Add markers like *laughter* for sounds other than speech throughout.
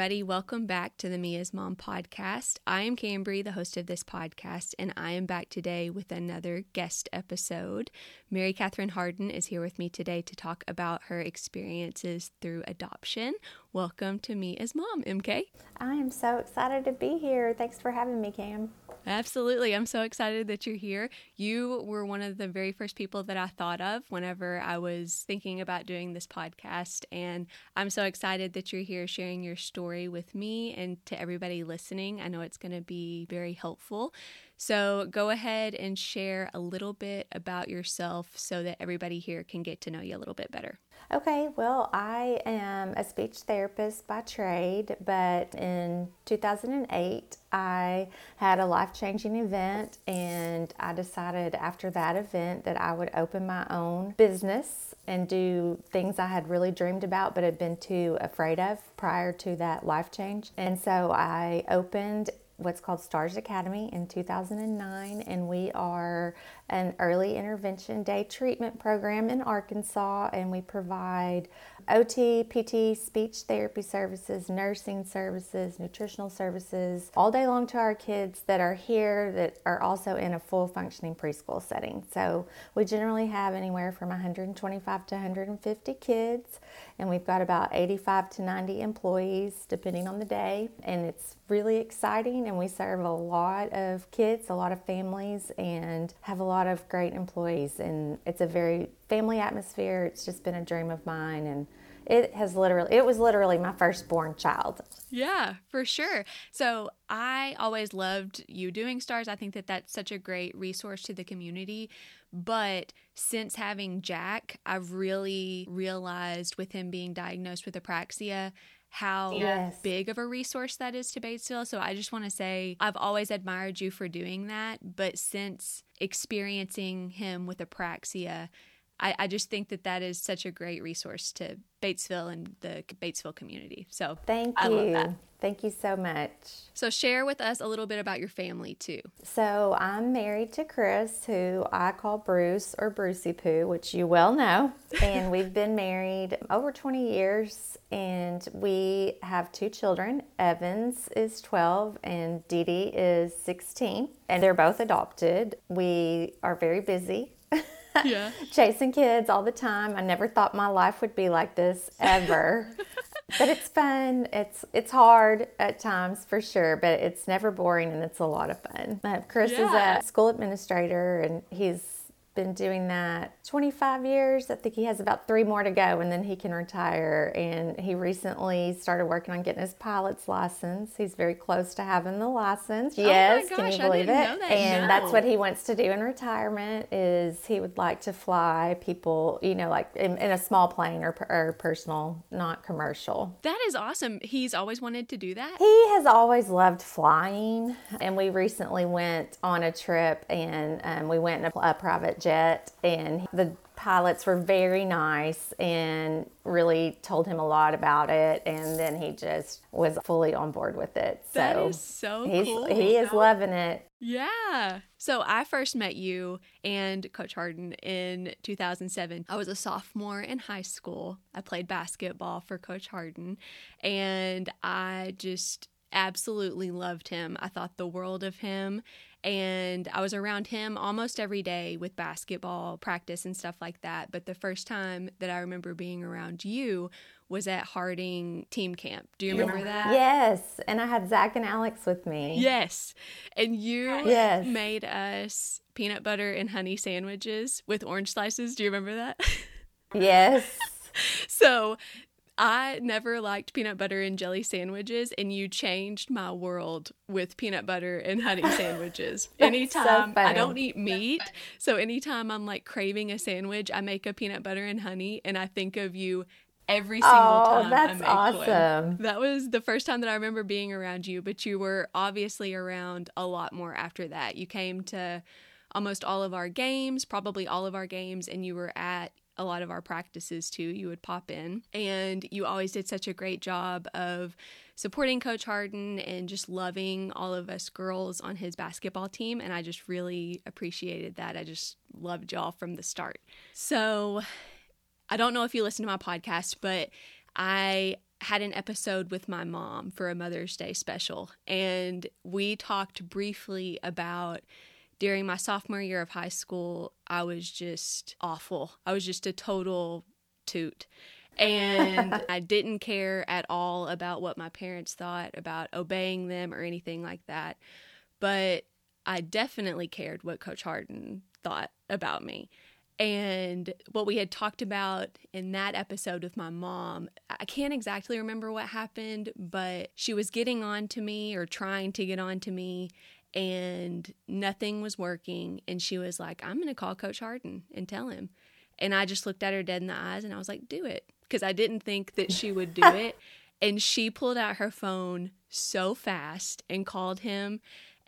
Everybody. Welcome back to the Mia's Mom podcast. I am Cambry, the host of this podcast, and I am back today with another guest episode. Mary-Katherine Hardin is here with me today to talk about her experiences through adoption. Welcome to Mia's Mom, MK. I am so excited to be here. Thanks for having me, Cam. Absolutely. I'm so excited that you're here. You were one of the very first people that I thought of whenever I was thinking about doing this podcast. And I'm so excited that you're here sharing your story with me and to everybody listening. I know it's going to be very helpful. So go ahead and share a little bit about yourself so that everybody here can get to know you a little bit better. Okay, well, I am a speech therapist by trade, but in 2008, I had a life changing event, and I decided after that event that I would open my own business and do things I had really dreamed about but had been too afraid of prior to that life change. And so I opened what's called Stars Academy in 2009, and we are an early intervention day treatment program in Arkansas, and we provide OT, PT, speech therapy services, nursing services, nutritional services all day long to our kids that are here that are also in a full functioning preschool setting. So we generally have anywhere from 125 to 150 kids, and we've got about 85 to 90 employees depending on the day, and it's really exciting. And we serve a lot of kids, a lot of families, and have a lot of great employees. And it's a very family atmosphere. It's just been a dream of mine, and it has literally it was literally my firstborn child yeah for sure so i always loved you doing stars i think that that's such a great resource to the community but since having jack i've really realized with him being diagnosed with apraxia how yes. big of a resource that is to Batesville. So I just want to say I've always admired you for doing that, but since experiencing him with apraxia, I, I just think that that is such a great resource to Batesville and the Batesville community. So thank I you. Thank you so much. So share with us a little bit about your family too. So I'm married to Chris, who I call Bruce or Brucey Poo, which you well know. *laughs* And we've been married over 20 years and we have two children. Evans is 12 and Dee Dee is 16. And they're both adopted. We are very busy yeah. *laughs* chasing kids all the time. I never thought my life would be like this ever. *laughs* but it's fun. It's it's hard at times for sure, but it's never boring and it's a lot of fun. Uh, Chris yeah. is a school administrator and he's been doing that 25 years. I think he has about three more to go and then he can retire. And he recently started working on getting his pilot's license. He's very close to having the license. Oh yes, gosh, can you believe it? That. And no. that's what he wants to do in retirement is he would like to fly people, you know, like in, in a small plane or, or personal, not commercial. That is awesome. He's always wanted to do that. He has always loved flying. And we recently went on a trip and um, we went in a, a private jet, and the pilots were very nice and really told him a lot about it. And then he just was fully on board with it. So is so he's, cool. He is loving it. Yeah. So I first met you and Coach Hardin in 2007. I was a sophomore in high school. I played basketball for Coach Hardin, and I just absolutely loved him. I thought the world of him and I was around him almost every day with basketball practice and stuff like that. But the first time that I remember being around you was at Harding team camp. Do you remember yeah. that? Yes, and I had Zach and Alex with me. Yes, and you yes. made us peanut butter and honey sandwiches with orange slices. Do you remember that? *laughs* Yes. so I never liked peanut butter and jelly sandwiches, and you changed my world with peanut butter and honey *laughs* sandwiches. anytime so I don't eat meat, so anytime I'm like craving a sandwich, I make a peanut butter and honey, and I think of you every single oh, time. that's awesome. One. That was the first time that I remember being around you, but you were obviously around a lot more after that. You came to almost all of our games, probably all of our games, and you were at a lot of our practices too. You would pop in, and you always did such a great job of supporting Coach Hardin and just loving all of us girls on his basketball team. And I just really appreciated that. I just loved y'all from the start. So I don't know if you listen to my podcast, but I had an episode with my mom for a Mother's Day special, and we talked briefly about during my sophomore year of high school, I was just awful. I was just a total toot. And *laughs* I didn't care at all about what my parents thought about obeying them or anything like that. But I definitely cared what Coach Hardin thought about me. And what we had talked about in that episode with my mom, I can't exactly remember what happened, but she was getting on to me or trying to get on to me, and nothing was working. And she was like, I'm going to call Coach Hardin and tell him. And I just looked at her dead in the eyes and I was like, do it. Because I didn't think that she would do *laughs* it. And she pulled out her phone so fast and called him.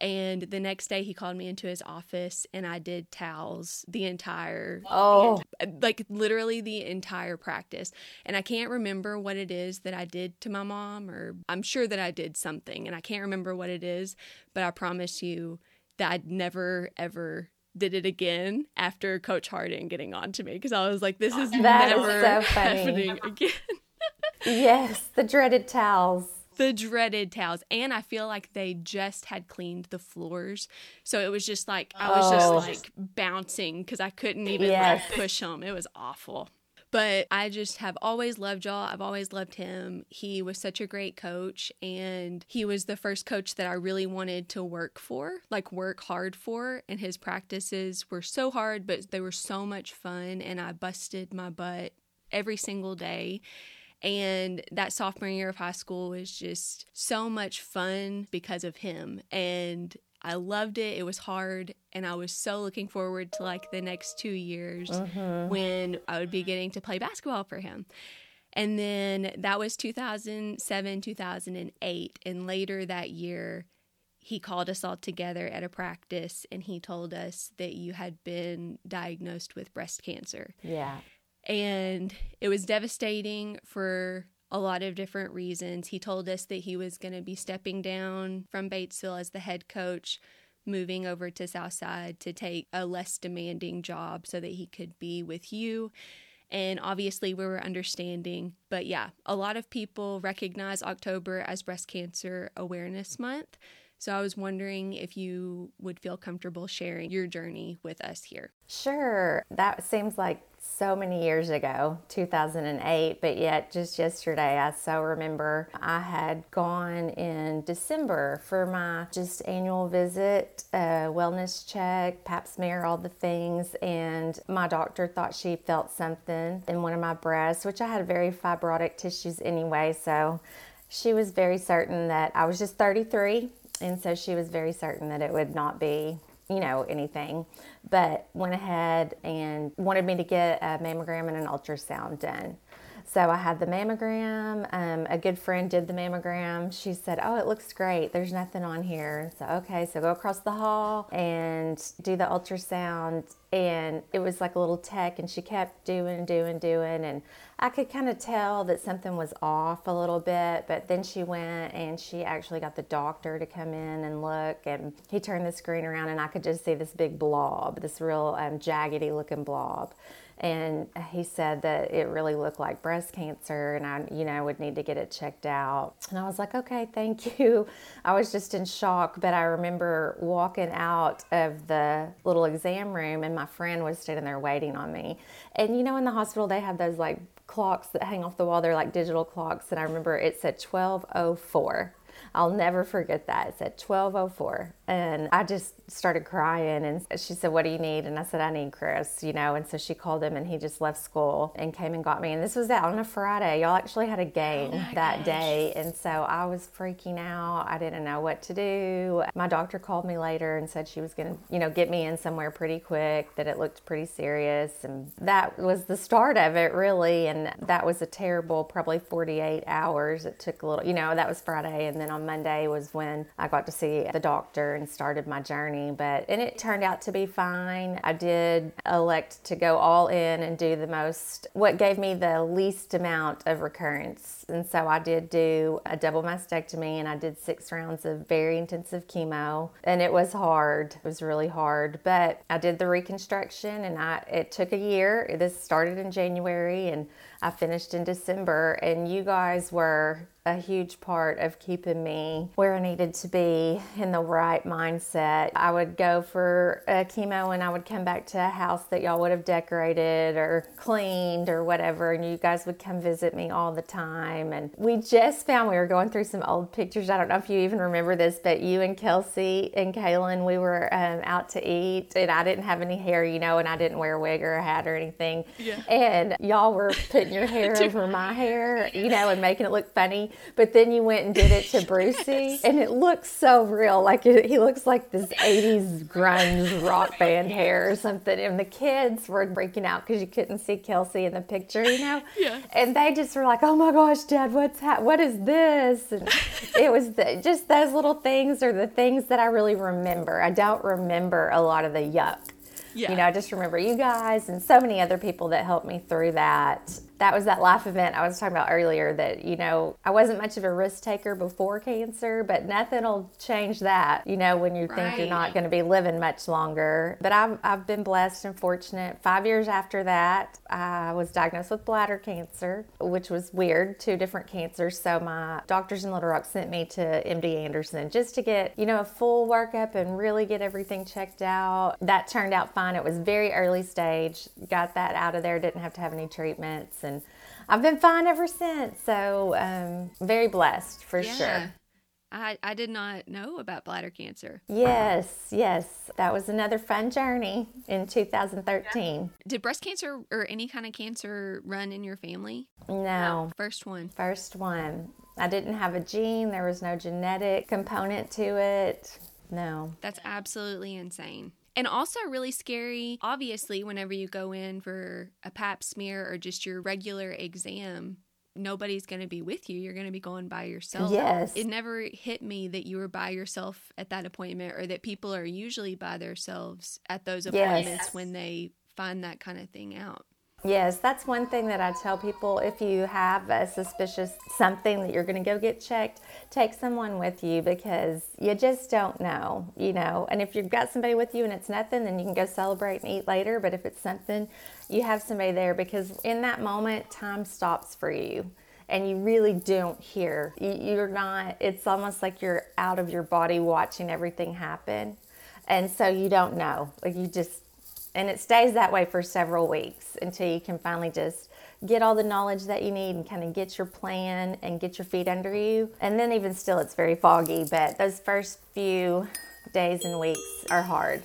And the next day he called me into his office and I did towels the entire Oh, like literally the entire practice. And I can't remember what it is that I did to my mom or I'm sure that I did something and I can't remember what it is, but I promise you that I'd never ever did it again after Coach Hardin getting on to me because I was like, this is That is never so funny. *laughs* happening again. *laughs* yes, the dreaded towels. The dreaded towels. And i feel like they just had cleaned the floors. So it was just like i was Oh. just like bouncing because i couldn't even Yes. like push them it was awful. But i just have always loved y'all. I've always loved him. He was such a great coach and he was the first coach that i really wanted to work for like work hard for. And his practices were so hard but they were so much fun and i busted my butt every single day and that sophomore year of high school was just so much fun because of him. And I loved it. It was hard. And I was so looking forward to like the next two years uh-huh. when I would be getting to play basketball for him. And then that was 2007, 2008. And later that year, he called us all together at a practice and he told us that you had been diagnosed with breast cancer Yeah. And it was devastating for a lot of different reasons. He told us that he was going to be stepping down from Batesville as the head coach, moving over to Southside to take a less demanding job so that he could be with you. And obviously, we were understanding. But yeah, a lot of people recognize October as Breast Cancer Awareness Month. So I was wondering if you would feel comfortable sharing your journey with us here. Sure. That seems like so many years ago, 2008, but yet just yesterday, I so remember I had gone in December for my just annual visit, uh, wellness check, pap smear, all the things. And my doctor thought she felt something in one of my breasts, which I had very fibrotic tissues anyway. So she was very certain that I was just 33. And so she was very certain that it would not be you know, anything, but went ahead and wanted me to get a mammogram and an ultrasound done. So I had the mammogram. Um, a good friend did the mammogram. She said, "Oh, it looks great. There's nothing on here." So okay, so go across the hall and do the ultrasound. And it was like a little tech, and she kept doing, doing, doing, and I could kind of tell that something was off a little bit. But then she went and she actually got the doctor to come in and look, and he turned the screen around, and I could just see this big blob, this real um, jaggedy looking blob and he said that it really looked like breast cancer and I you know would need to get it checked out and I was like okay thank *laughs* you I was just in shock but I remember walking out of the little exam room and my friend was standing there waiting on me. And you know in the hospital they have those like clocks that hang off the wall. They're like digital clocks. And I remember it said 1204 I'll never forget that. It said 1204. And I just started crying. And she said, What do you need? And I said, I need Chris, you know. And so she called him and he just left school and came and got me. And this was out on a Friday. Y'all actually had a game oh that day. And so I was freaking out. I didn't know what to do. My doctor called me later and said she was going to, you know, get me in somewhere pretty quick, that it looked pretty serious. And that was the start of it, really. And that was a terrible, probably 48 hours. It took a little, you know, that was Friday. And then on Monday was when I got to see the doctor and started my journey. But, and it turned out to be fine. I did elect to go all in and do the most, what gave me the least amount of recurrence. And so I did do a double mastectomy and I did six rounds of very intensive chemo. And it was hard. It was really hard. But I did the reconstruction and I, it took a year. This started in January and I finished in December, and you guys were a huge part of keeping me where I needed to be in the right mindset. I would go for a chemo and I would come back to a house that y'all would have decorated or cleaned or whatever, and you guys would come visit me all the time. And we just found we were going through some old pictures. I don't know if you even remember this, but you and Kelsey and Kaylin, we were um, out to eat, and I didn't have any hair, you know, and I didn't wear a wig or a hat or anything. Yeah. And y'all were putting your *laughs* hair over my hair, you know, and making it look funny. But then you went and did it to *laughs* Brucey, and it looks so real. Like it, he looks like this 80s grunge rock *laughs* band hair or something. And the kids were breaking out because you couldn't see Kelsey in the picture, you know? Yeah. And they just were like, oh my gosh, Dad, what's ha- what is this? And it was the, just those little things are the things that I really remember. I don't remember a lot of the yuck. Yeah. You know, I just remember you guys and so many other people that helped me through that that was that life event I was talking about earlier that, you know, I wasn't much of a risk taker before cancer, but nothing will change that, you know, when you right. think you're not going to be living much longer. But I've, I've been blessed and fortunate. Five years after that, I was diagnosed with bladder cancer, which was weird, two different cancers. So my doctors in Little Rock sent me to MD Anderson just to get, you know, a full workup and really get everything checked out. That turned out fine. It was very early stage, got that out of there, didn't have to have any treatments. And and I've been fine ever since. So um, very blessed for yeah. sure. I, I did not know about bladder cancer. Yes, yes. That was another fun journey in 2013. Did breast cancer or any kind of cancer run in your family? No. First one. First one. I didn't have a gene, there was no genetic component to it. No. That's absolutely insane. And also really scary, obviously, whenever you go in for a pap smear or just your regular exam, nobody's going to be with you. You're going to be going by yourself. Yes. It never hit me that you were by yourself at that appointment or that people are usually by themselves at those appointments yes. when they find that kind of thing out. Yes, that's one thing that I tell people. If you have a suspicious something that you're going to go get checked, take someone with you because you just don't know, you know. And if you've got somebody with you and it's nothing, then you can go celebrate and eat later. But if it's something, you have somebody there because in that moment, time stops for you and you really don't hear. You're not, it's almost like you're out of your body watching everything happen. And so you don't know. Like you just, and it stays that way for several weeks until you can finally just get all the knowledge that you need and kind of get your plan and get your feet under you. And then, even still, it's very foggy, but those first few days and weeks are hard.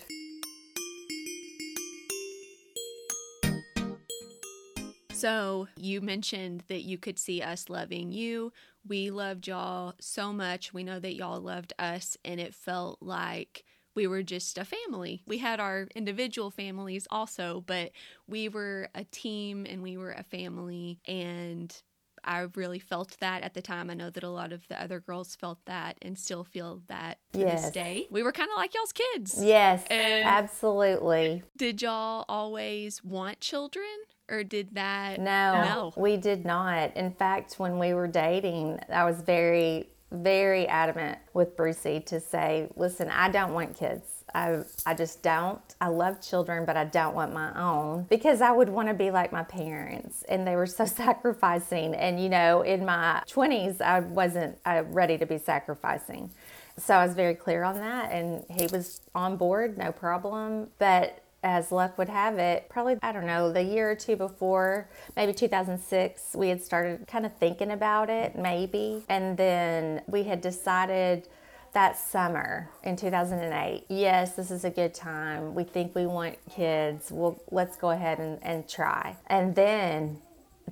So, you mentioned that you could see us loving you. We loved y'all so much. We know that y'all loved us, and it felt like we were just a family. We had our individual families also, but we were a team and we were a family. And I really felt that at the time. I know that a lot of the other girls felt that and still feel that to yes. this day. We were kind of like y'all's kids. Yes, and absolutely. Did y'all always want children? Or did that? No, no, we did not. In fact, when we were dating, I was very very adamant with Brucey to say, listen, I don't want kids. I, I just don't. I love children, but I don't want my own because I would want to be like my parents. And they were so *laughs* sacrificing. And, you know, in my 20s, I wasn't uh, ready to be sacrificing. So I was very clear on that. And he was on board, no problem. But as luck would have it, probably, I don't know, the year or two before, maybe 2006, we had started kind of thinking about it, maybe. And then we had decided that summer in 2008 yes this is a good time. We think we want kids. Well let's go ahead and, and try. And then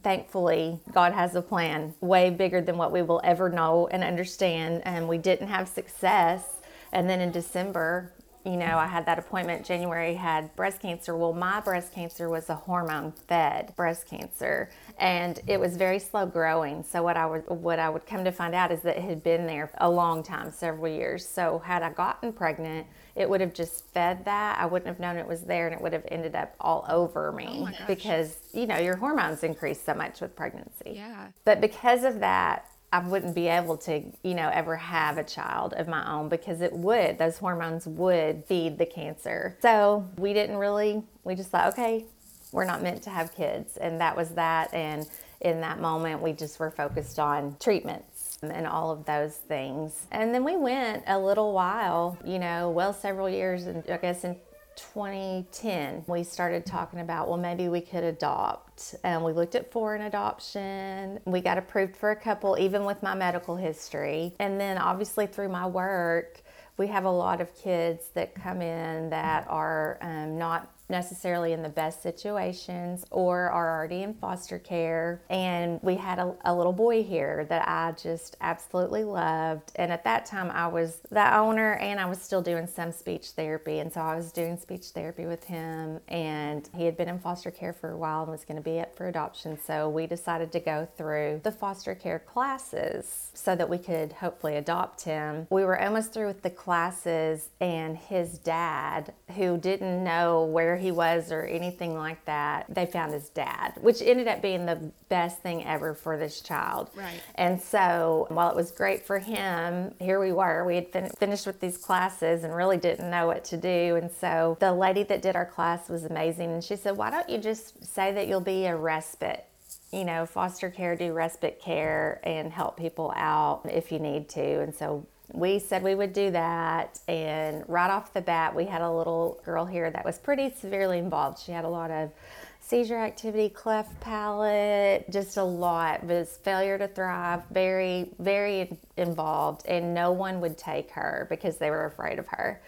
thankfully god has a plan way bigger than what we will ever know and understand. And we didn't have success. And then in december you know, I had that appointment January, had breast cancer. Well, my breast cancer was a hormone fed breast cancer and it was very slow growing. So what I would what I would come to find out is that it had been there a long time, several years. So had I gotten pregnant, it would have just fed that. I wouldn't have known it was there and it would have ended up all over me oh because, you know, your hormones increase so much with pregnancy. Yeah. But because of that, I wouldn't be able to, you know, ever have a child of my own because it would, those hormones would feed the cancer. So we didn't really, we just thought, okay, we're not meant to have kids. And that was that. And in that moment, we just were focused on treatments and all of those things. And then we went a little while, you know, well, several years, and I guess in 2010, we started talking about, well, maybe we could adopt. And we looked at foreign adoption. We got approved for a couple, even with my medical history. And then, obviously, through my work, we have a lot of kids that come in that are um, not necessarily in the best situations or are already in foster care. And we had a, a, little boy here that I just absolutely loved. And at that time, I was the owner and I was still doing some speech therapy. And so I was doing speech therapy with him. And he had been in foster care for a while and was going to be up for adoption. So we decided to go through the foster care classes so that we could hopefully adopt him. We were almost through with the classes, and his dad, who didn't know where where he was or anything like that, they found his dad, which ended up being the best thing ever for this child. Right. And so while it was great for him, here we were. We had fin- finished with these classes and really didn't know what to do. And so the lady that did our class was amazing. And she said, Why don't you just say that you'll be a respite? you know, foster care, do respite care, and help people out if you need to. And so we said we would do that. And right off the bat, we had a little girl here that was pretty severely involved. She had a lot of seizure activity, cleft palate, just a lot. Was failure to thrive, very, very involved. And no one would take her because they were afraid of her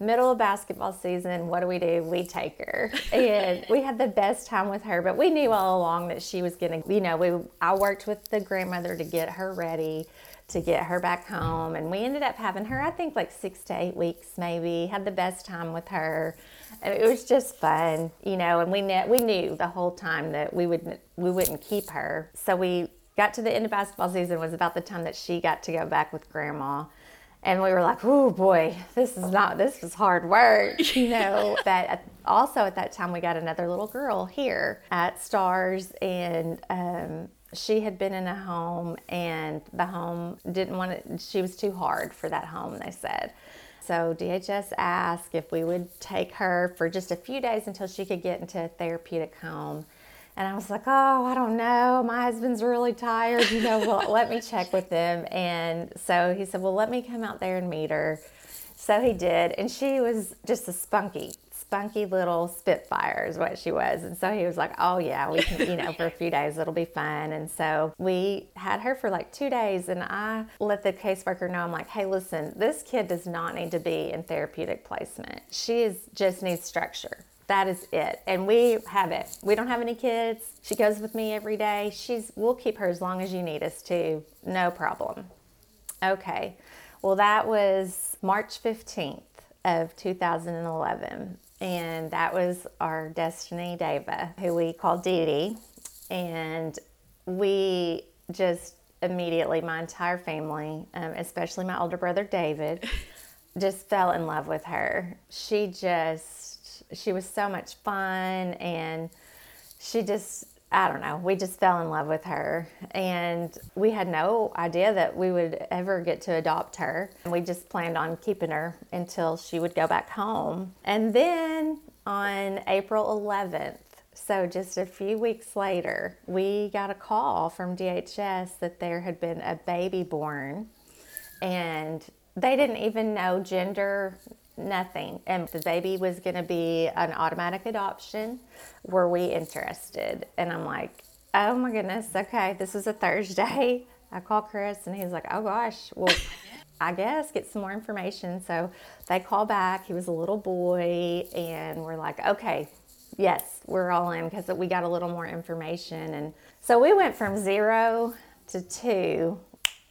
middle of basketball season, what do we do? We take her. *laughs* And we had the best time with her, but we knew all along that she was going to, you know, we I worked with the grandmother to get her ready to get her back home. And we ended up having her, I think, like six to eight weeks maybe. Had the best time with her. And it was just fun, you know. And we knew, we knew the whole time that we would we wouldn't keep her. So we got to the end of basketball season was about the time that she got to go back with grandma. And we were like, oh boy, this is not, this is hard work, *laughs* you know. but also at that time, we got another little girl here at Stars, and um, she had been in a home and the home didn't want it, she was too hard for that home, they said. So DHS asked if we would take her for just a few days until she could get into a therapeutic home. And I was like, oh, I don't know. My husband's really tired. You know, well, let me check with him. And so he said, well, let me come out there and meet her. So he did. And she was just a spunky, spunky little spitfire is what she was. And so he was like, oh, yeah, we can, you know, for a few *laughs* days, it'll be fine. And so we had her for like two days. And I let the caseworker know, I'm like, hey, listen, this kid does not need to be in therapeutic placement. She is, just needs structure. That is it. And we have it. We don't have any kids. She goes with me every day. She's we'll keep her as long as you need us to. No problem. Okay. Well, that was March 15th of 2011 and that was our Destiny Deva, who we called Dee Dee. And we just immediately, my entire family, um, especially my older brother David, *laughs* just fell in love with her. She just, she was so much fun and she just I don't know. We just fell in love with her. And we had no idea that we would ever get to adopt her. We just planned on keeping her until she would go back home. And then on April 11th, so just a few weeks later, we got a call from DHS that there had been a baby born. And they didn't even know gender, nothing. And the baby was going to be an automatic adoption. Were we interested? And I'm like, oh my goodness, okay, this is a Thursday. I call Chris and he's like, oh gosh, well, I guess get some more information. So they call back. He was a little boy, and we're like, okay, yes, we're all in because we got a little more information. And so we went from zero to two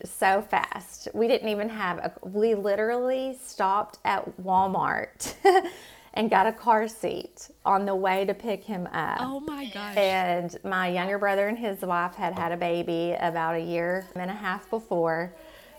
so fast. We didn't even have a, we literally stopped at Walmart *laughs* and got a car seat on the way to pick him up. Oh my gosh. And my younger brother and his wife had had a baby about a year and a half before.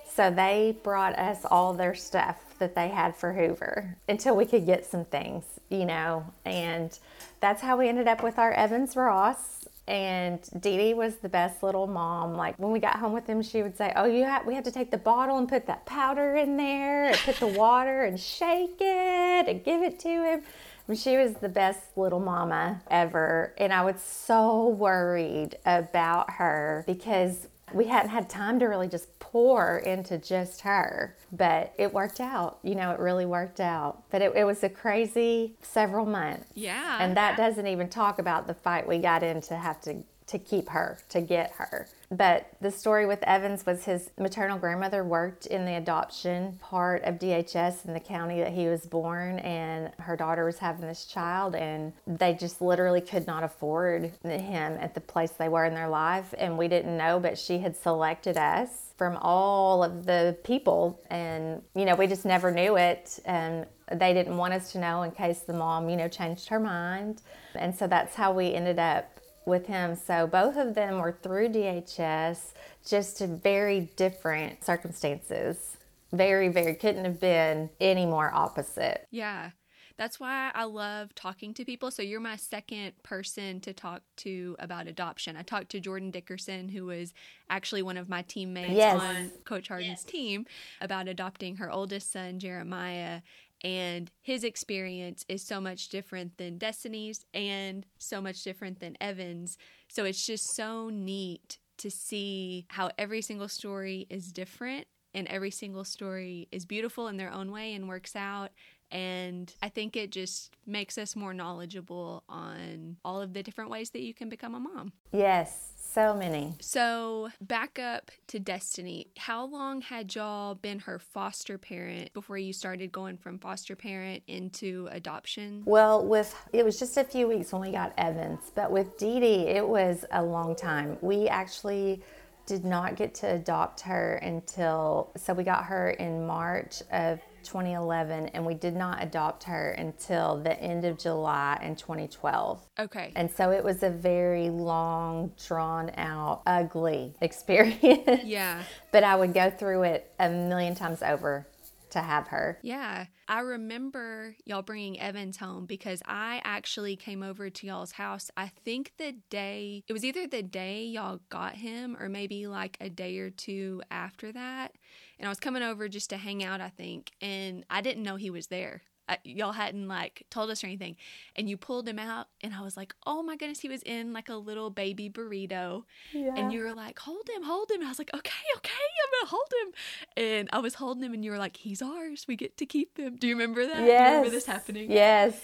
So they brought us all their stuff that they had for Hoover until we could get some things, you know. And that's how we ended up with our Evans Ross and Dee Dee was the best little mom. Like when we got home with him, she would say, "Oh, you we had to take the bottle and put that powder in there, and put the water and shake it and give it to him." And She was the best little mama ever. And I was so worried about her because we hadn't had time to really just pour into just her. But it worked out. You know, it really worked out. But it, it was a crazy several months. Yeah. And that doesn't even talk about the fight we got in to have to to keep her, to get her. But the story with Evans was his maternal grandmother worked in the adoption part of DHS in the county that he was born, and her daughter was having this child, and they just literally could not afford him at the place they were in their life. And we didn't know, but she had selected us from all of the people, and you know, we just never knew it. And they didn't want us to know in case the mom, you know, changed her mind. And so that's how we ended up with him. So both of them were through DHS, just to very different circumstances. Very, very couldn't have been any more opposite. Yeah. That's why I love talking to people. So you're my second person to talk to about adoption. I talked to Jordan Dickerson, who was actually one of my teammates yes. on Coach Hardin's yes. team, about adopting her oldest son, Jeremiah and his experience is so much different than Destiny's and so much different than Evan's. So it's just so neat to see how every single story is different and every single story is beautiful in their own way and works out. And I think it just makes us more knowledgeable on all of the different ways that you can become a mom. Yes, so many. So, back up to Destiny. How long had y'all been her foster parent before you started going from foster parent into adoption? Well, with it was just a few weeks when we got Evans, but with Dee Dee, it was a long time. We actually did not get to adopt her until so we got her in March of 2011 and we did not adopt her until the end of July in 2012. Okay. And so it was a very long, drawn out, ugly *laughs* experience. Yeah. but I would go through it a million times over to have her. Yeah. I remember y'all bringing Evans home because I actually came over to y'all's house. I think the day, it was either the day y'all got him or maybe like a day or two after that. And I was coming over just to hang out, I think. And I didn't know he was there. I, y'all hadn't like told us or anything and you pulled him out and i was like oh my goodness he was in like a little baby burrito yeah. and you were like hold him hold him and i was like okay okay i'm gonna hold him and i was holding him and you were like he's ours we get to keep him do you remember that yes. do you remember this happening yes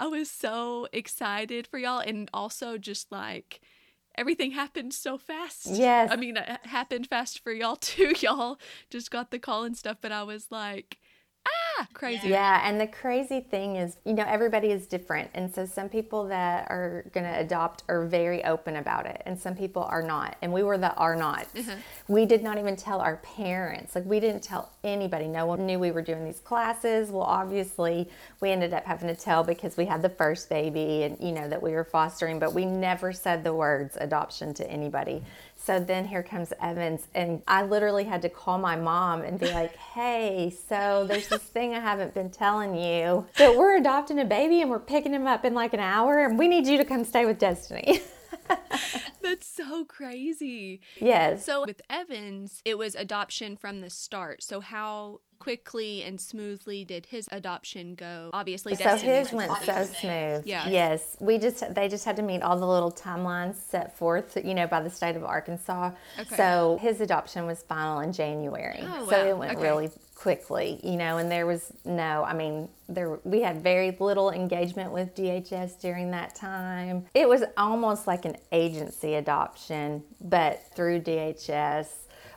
i was so excited for y'all and also just like everything happened so fast. Yes. I mean, it happened fast for y'all *laughs* too. Y'all just got the call and stuff, but I was like, ah, crazy. Yeah, and the crazy thing is, you know, everybody is different. And so some people that are going to adopt are very open about it, and some people are not. And we were the are not. Uh-huh. We did not even tell our parents. Like, we didn't tell anybody. No one knew we were doing these classes. Well, obviously, we ended up having to tell because we had the first baby and, you know, that we were fostering, but we never said the words adoption to anybody. So then here comes Evans, and I literally had to call my mom and be like, hey, so there's this thing I haven't been telling you that we're adopting a baby and we're picking him up in like an hour, and we need you to come stay with Destiny. *laughs* *laughs* That's so crazy. Yes. So with Evans, it was adoption from the start. So how quickly and smoothly did his adoption go? Obviously, so his went so smooth. Yeah. Yes, we just they just had to meet all the little timelines set forth, you know, by the state of Arkansas. Okay. So his adoption was final in January. Oh, wow. so it went okay. really quickly, you know, and there was no, I mean, there we had very little engagement with DHS during that time. It was almost like an agency adoption, but through DHS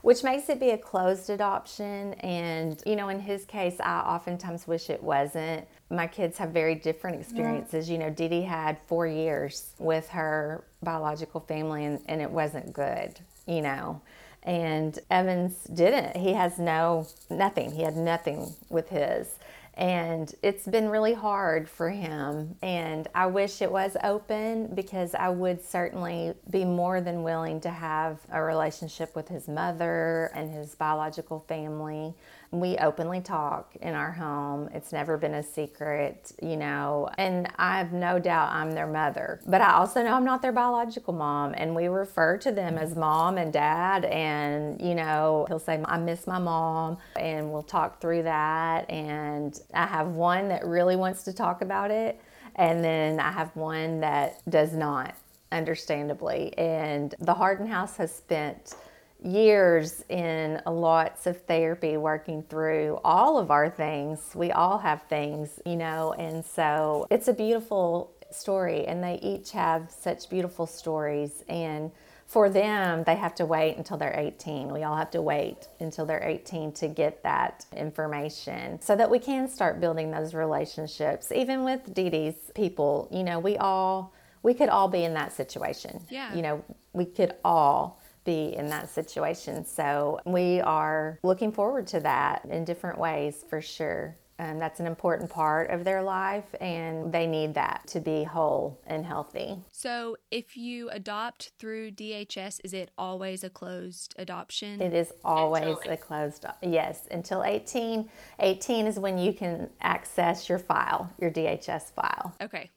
which makes it be a closed adoption. And, you know, in his case, I oftentimes wish it wasn't. My kids have very different experiences. You know, Dee had four years with her biological family, and, and it wasn't good, you know and Evans didn't. He has no nothing. He had nothing with his. And it's been really hard for him. And I wish it was open because I would certainly be more than willing to have a relationship with his mother and his biological family. We openly talk in our home. It's never been a secret, you know, and I have no doubt I'm their mother. But I also know I'm not their biological mom, and we refer to them as mom and dad. And, you know, he'll say, I miss my mom, and we'll talk through that. And I have one that really wants to talk about it And then I have one that does not, understandably. And the Hardin House has spent years in lots of therapy working through all of our things. We all have things, you know, and so it's a beautiful story, and they each have such beautiful stories. And for them, they have to wait until they're 18. We all have to wait until they're 18 to get that information so that we can start building those relationships. Even with Dee's people, you know, we all, we could all be in that situation. Yeah. You know, we could all be in that situation. So we are looking forward to that in different ways for sure. Um, that's an important part of their life, and they need that to be whole and healthy. So, if you adopt through DHS, is it always a closed adoption? It is always a closed, yes, until 18. 18 is when you can access your file, your DHS file. Okay.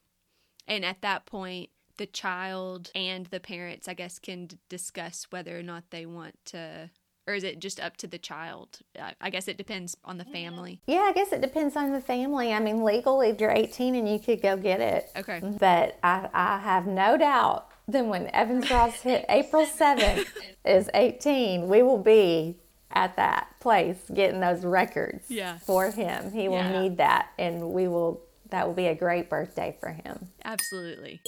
And at that point, the child and the parents, I guess, can d- discuss whether or not they want to, or is it just up to the child? I, I guess it depends on the family. Yeah, I guess it depends on the family. I mean, legally, if you're 18 and you could go get it. Okay. Mm-hmm. But I, I have no doubt that when Evans Ross hit *laughs* April 7th is 18, we will be at that place getting those records Yeah. for him. He will Yeah. need that, and we will. That will be a great birthday for him. Absolutely.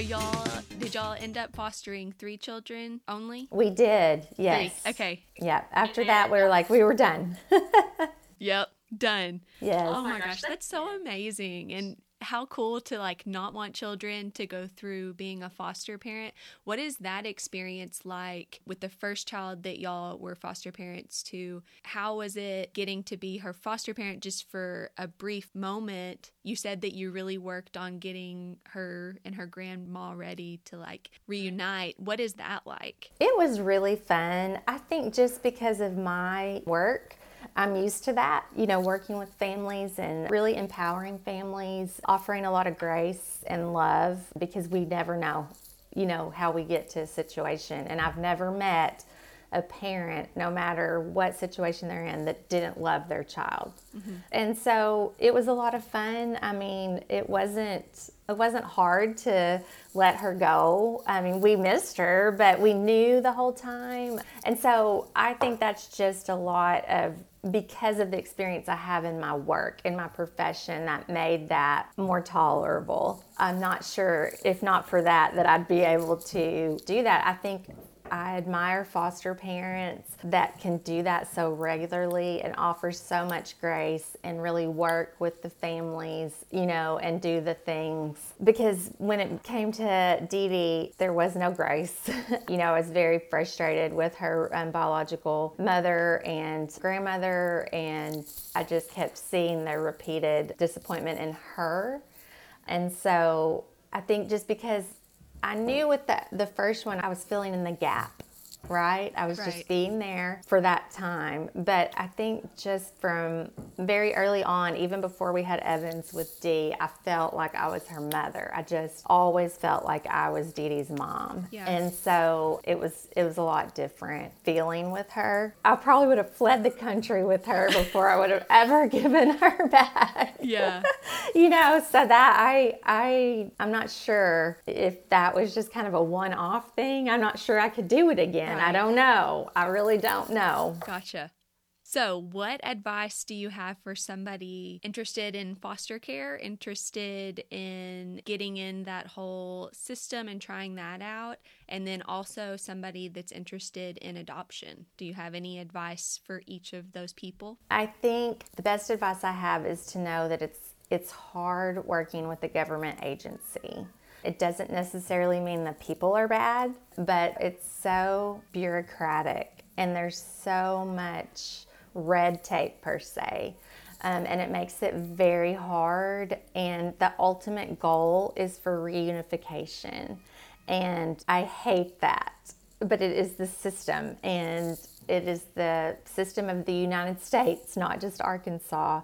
Y'all did y'all end up fostering three children only? We did, Three. yes. Okay. Yeah. After that, we were like, we were done. *laughs* Yep. Done. yes. Oh my gosh, that's so amazing. And how cool to like not want children to go through being a foster parent. What is that experience like with the first child that y'all were foster parents to? How was it getting to be her foster parent just for a brief moment? You said that you really worked on getting her and her grandma ready to like reunite. What is that like? It was really fun. I think just because of my work, I'm used to that, you know, working with families and really empowering families, offering a lot of grace and love because we never know, you know, how we get to a situation. And I've never met a parent, no matter what situation they're in, that didn't love their child. Mm-hmm. And so it was a lot of fun. I mean, it wasn't it wasn't hard to let her go. I mean, we missed her, but we knew the whole time. And so I think that's just a lot of because of the experience I have in my work, in my profession, that made that more tolerable. I'm not sure, if not for that, that I'd be able to do that. I think I admire foster parents that can do that so regularly and offer so much grace and really work with the families, you know, and do the things. Because when it came to Dee Dee, there was no grace. *laughs* you know, I was very frustrated with her um, biological mother and grandmother, and I just kept seeing the repeated disappointment in her. And so I think just because I knew with the, the first one, I was filling in the gap, right? I was Right. just being there for that time. But I think just from very early on, even before we had Evans with Dee, I felt like I was her mother. I just always felt like I was Dee Dee's mom. Yeah. And so it was it was a lot different feeling with her. I probably would have fled the country with her *laughs* before I would have ever *laughs* given her back Yeah. *laughs* you know so that i i i'm not sure if that was just kind of a one-off thing i'm not sure i could do it again i Right. don't know i really don't know Gotcha. So, what advice do you have for somebody interested in foster care, interested in getting in that whole system and trying that out, and then also somebody that's interested in adoption? Do you have any advice for each of those people? i think the best advice i have is to know that it's it's hard working with a government agency it doesn't necessarily mean the people are bad but it's so bureaucratic and there's so much red tape per se um, and it makes it very hard and the ultimate goal is for reunification and i hate that but it is the system and it is the system of the united states not just arkansas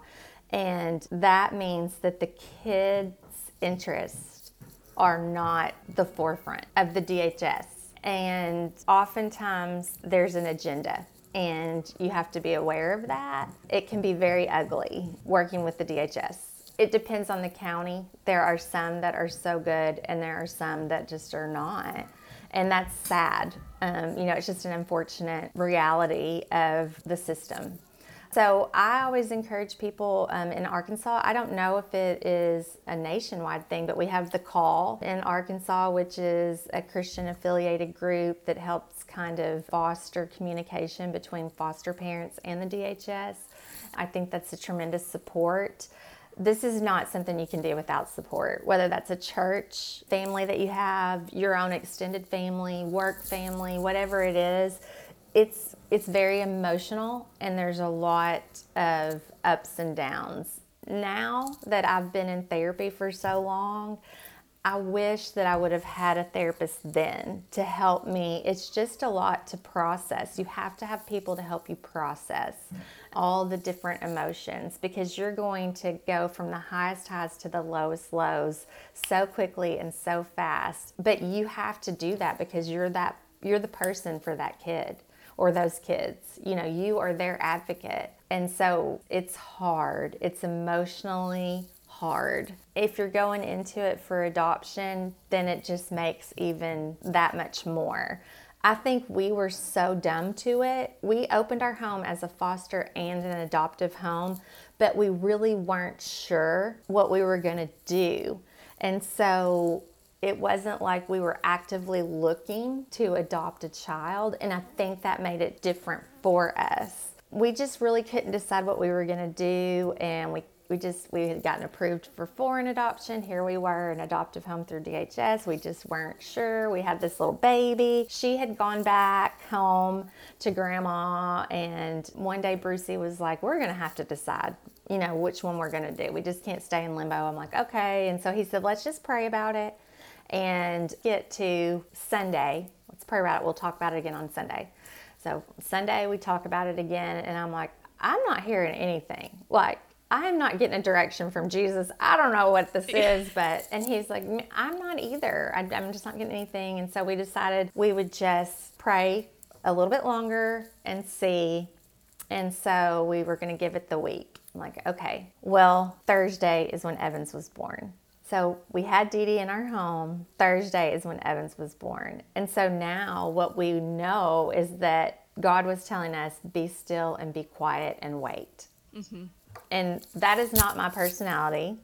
and that means that the kids interests are not the forefront of the dhs And oftentimes there's an agenda and you have to be aware of that. It can be very ugly working with the DHS. It depends on the county. There are some that are so good, and there are some that just are not. And that's sad. Um, you know, it's just an unfortunate reality of the system. So I always encourage people um, in Arkansas. I don't know if it is a nationwide thing, but we have the Call in Arkansas, which is a Christian affiliated group that helps kind of foster communication between foster parents and the DHS. I think that's a tremendous support this is not something you can do without support, whether that's a church family that you have, your own extended family, work family, whatever it is. It's it's very emotional and there's a lot of ups and downs. Now that I've been in therapy for so long, I wish that I would have had a therapist then to help me. It's just a lot to process. You have to have people to help you process all the different emotions because you're going to go from the highest highs to the lowest lows so quickly and so fast. But you have to do that because you're that you're the person for that kid or those kids. You know, you are their advocate. And so it's hard. It's emotionally hard. If you're going into it for adoption, then it just makes even that much more. I think we were so dumb to it. We opened our home as a foster and an adoptive home, but we really weren't sure what we were going to do. And so it wasn't like we were actively looking to adopt a child, and I think that made it different for us. We just really couldn't decide what we were going to do, and we we just we had gotten approved for foreign adoption. Here we were an adoptive home through dhs we just weren't sure. We had this little baby. She had gone back home to grandma and one day brucey was like we're to have to decide you know which one we're to do. We just can't stay in limbo. I'm like okay. And so he said let's just pray about it and get to Sunday. Let's pray about it. We'll talk about it again on Sunday. So Sunday we talk about it again, and I'm like, I'm not hearing anything. Like I'm not getting a direction from Jesus. I don't know what this *laughs* is, but and he's like, I'm not either. I'm just not getting anything. And so we decided we would just pray a little bit longer and see. And so we were going to give it the week. I'm like, okay. Well, Thursday is when Evans was born. So we had Dee Dee in our home. Thursday is when Evans was born. And so now what we know is that God was telling us, be still and be quiet and wait. Mm-hmm. And that is not my personality.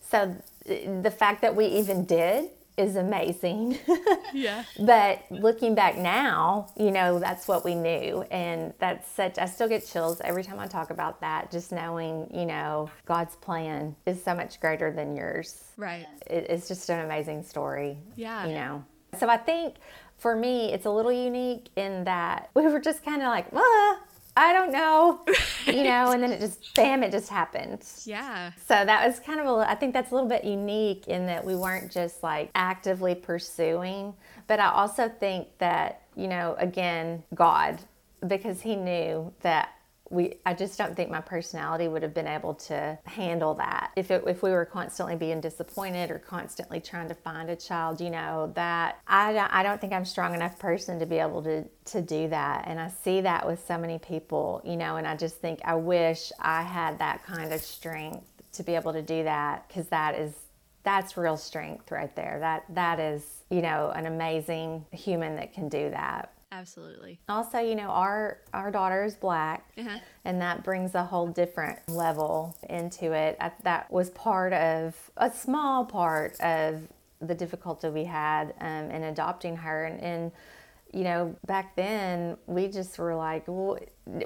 So the fact that we even did is amazing. *laughs* yeah. But looking back now, you know, that's what we knew. And that's such, I still get chills every time I talk about that, just knowing, you know, God's plan is so much greater than yours. Right. It, it's just an amazing story. Yeah. You know, so I think for me, it's a little unique in that we were just kind of like, ah, I don't know, *laughs* you know, and then it just, bam, it just happened. Yeah. So that was kind of a, I think that's a little bit unique in that we weren't just like actively pursuing, but I also think that, you know, again, God, because He knew that we I just don't think my personality would have been able to handle that. If it, if we were constantly being disappointed or constantly trying to find a child, you know, that I don't, I don't think I'm strong enough person to be able to to do that. And I see that with so many people, you know, and I just think I wish I had that kind of strength to be able to do that because that is that's real strength right there. That that is, you know, an amazing human that can do that. Absolutely. Also, you know, our our daughter is black, uh-huh. and that brings a whole different level into it. I, that was part of a small part of the difficulty we had um, in adopting her, and, and you know, back then we just were like, well,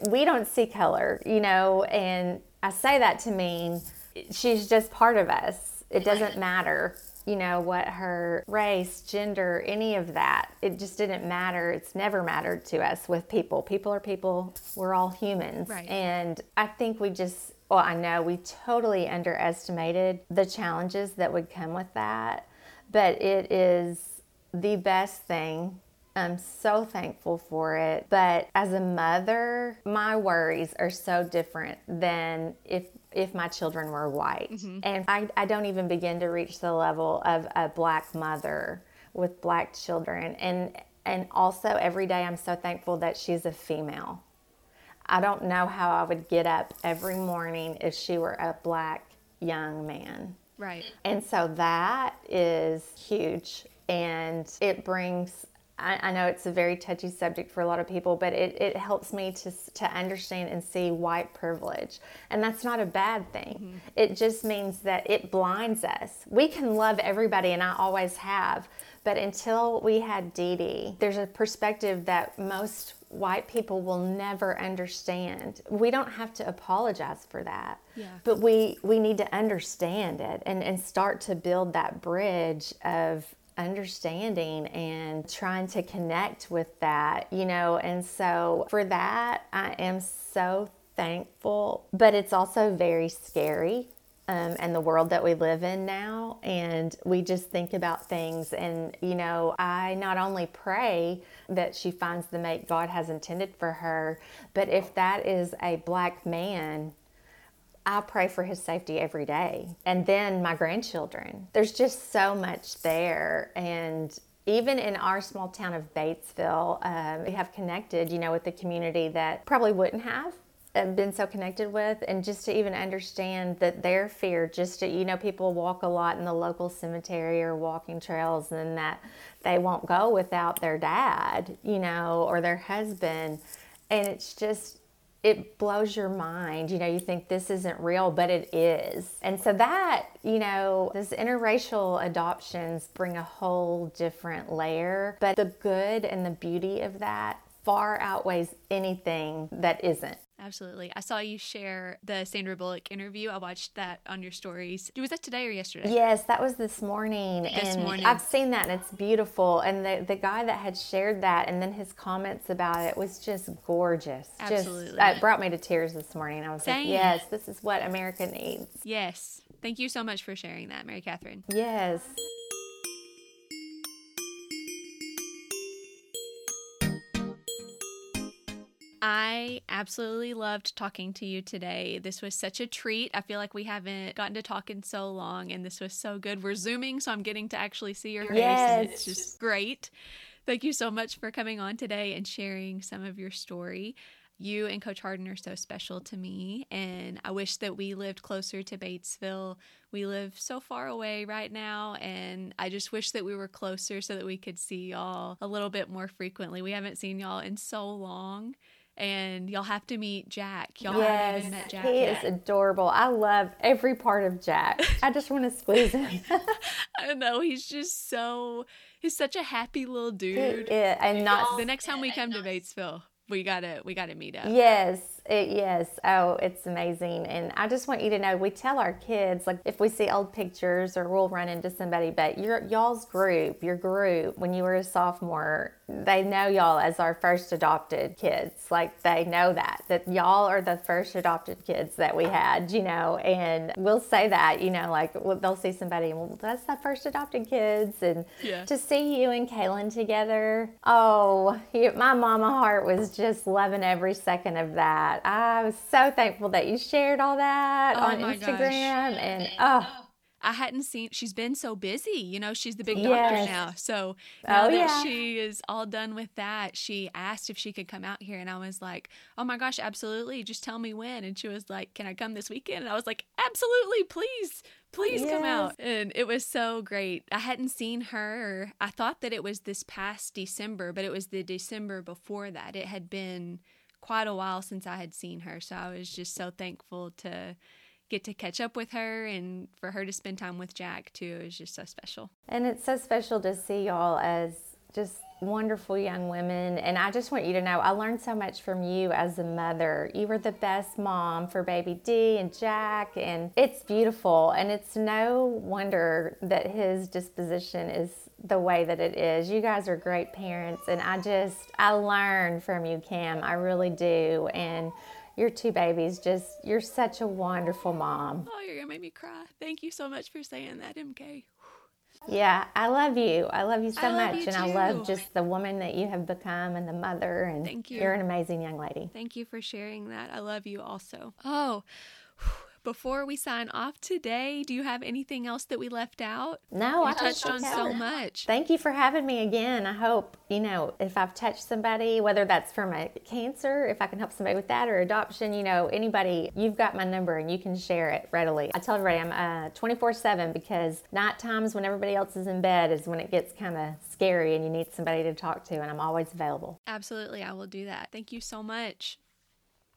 we don't see color, you know, and I say that to mean she's just part of us. It doesn't *laughs* matter you know, what her race, gender, any of that. It just didn't matter. It's never mattered to us with people. People are people. We're all humans. Right. And I think we just, well, I know we totally underestimated the challenges that would come with that. But it is the best thing I'm so thankful for it. But as a mother, my worries are so different than if if my children were white. Mm-hmm. And I, I don't even begin to reach the level of a black mother with black children. And And also, every day, I'm so thankful that she's a female. I don't know how I would get up every morning if she were a black young man. Right. And so that is huge. And it brings I, I, know it's a very touchy subject for a lot of people, but it, it helps me to, to understand and see white privilege. And that's not a bad thing. Mm-hmm. It just means that it blinds us. We can love everybody, and I always have. But until we had Dee Dee, there's a perspective that most white people will never understand. We don't have to apologize for that. Yeah. But we, we need to understand it and, and start to build that bridge of understanding and trying to connect with that, you know. And so for that, I am so thankful, but it's also very scary. Um, and the world that we live in now, and we just think about things. And, you know, I not only pray that she finds the mate God has intended for her, but if that is a black man, I pray for his safety every day. And then my grandchildren. There's just so much there. And even in our small town of Batesville, um, we have connected, you know, with the community that probably wouldn't have uh, been so connected with and just to even understand that their fear just to you know people walk a lot in the local cemetery or walking trails and that they won't go without their dad you know or their husband and it's just it blows your mind. You know, you think this isn't real, but it is. And so that, you know, those interracial adoptions bring a whole different layer. But the good and the beauty of that far outweighs anything that isn't. Absolutely. I saw you share the Sandra Bullock interview. I watched that on your stories. Was that today or yesterday? Yes, that was this morning. This and morning. I've seen that and it's beautiful. And the, the guy that had shared that and then his comments about it was just gorgeous. Absolutely. Just, it brought me to tears this morning. I was Same. like, yes, this is what America needs. Yes. Thank you so much for sharing that, Mary Katherine. Yes. I absolutely loved talking to you today. This was such a treat. I feel like we haven't gotten to talk in so long, and this was so good. We're Zooming, so I'm getting to actually see your face, yes. and it's just great. Thank you so much for coming on today and sharing some of your story. You and Coach Hardin are so special to me, and I wish that we lived closer to Batesville. We live so far away right now, and I just wish that we were closer so that we could see y'all a little bit more frequently. We haven't seen y'all in so long and y'all have to meet Jack. Y'all yes, haven't even met Jack. He yet. is adorable. I love every part of Jack. I just want to squeeze him. *laughs* I know he's just so he's such a happy little dude. and not the next time we come to Batesville, we gotta we gotta meet up. Yes, it, yes. Oh, it's amazing. And I just want you to know we tell our kids, like, if we see old pictures or we'll run into somebody, but your y'all's group, your group, when you were a sophomore, they know y'all as our first adopted kids. Like, they know that, that y'all are the first adopted kids that we had, you know, and we'll say that, you know, like, they'll see somebody and, well, that's the first adopted kids. And yeah. to see you and Kaylin together, oh, my mama heart was just loving every second of that that. I was so thankful that you shared all that oh on Instagram gosh. and oh I hadn't seen she's been so busy. You know, she's the big doctor yes. now. So now oh, that yeah. she is all done with that, she asked if she could come out here and I was like, "Oh my gosh, absolutely. Just tell me when." And she was like, "Can I come this weekend?" And I was like, "Absolutely. Please." Please yes. come out. And it was so great. I hadn't seen her. I thought that it was this past December, but it was the December before that. It had been quite a while since I had seen her. So I was just so thankful to get to catch up with her and for her to spend time with Jack too. It was just so special. And it's so special to see y'all as just wonderful young women. And I just want you to know I learned so much from you as a mother. You were the best mom for baby D and Jack, and it's beautiful. And it's no wonder that his disposition is the way that it is. You guys are great parents, and I just, I learn from you, Cam. I really do. And your two babies, just, you're such a wonderful mom. Oh, you're going to make me cry. Thank you so much for saying that, MK. Yeah, I love you. I love you so I much. You and too. I love just the woman that you have become and the mother. And Thank you. You're an amazing young lady. Thank you for sharing that. I love you also. Oh, Before we sign off today, do you have anything else that we left out? No, you I touched on so it. much. Thank you for having me again. I hope, you know, if I've touched somebody, whether that's from a cancer, if I can help somebody with that or adoption, you know, anybody, you've got my number and you can share it readily. I tell everybody I'm uh, 24 7 because night times when everybody else is in bed is when it gets kind of scary and you need somebody to talk to, and I'm always available. Absolutely. I will do that. Thank you so much.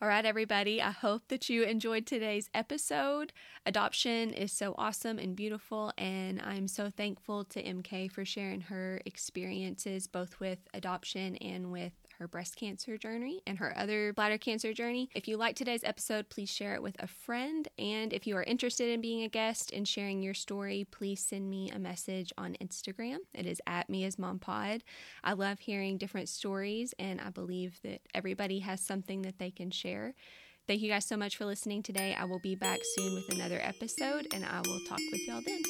All right, everybody. I hope that you enjoyed today's episode. Adoption is so awesome and beautiful, and I'm so thankful to MK for sharing her experiences both with adoption and with her breast cancer journey and her other bladder cancer journey. If you like today's episode, please share it with a friend. And if you are interested in being a guest and sharing your story, please send me a message on Instagram. It is at me as Mom Pod. I love hearing different stories, and I believe that everybody has something that they can share. Thank you guys so much for listening today. I will be back soon with another episode, and I will talk with y'all then.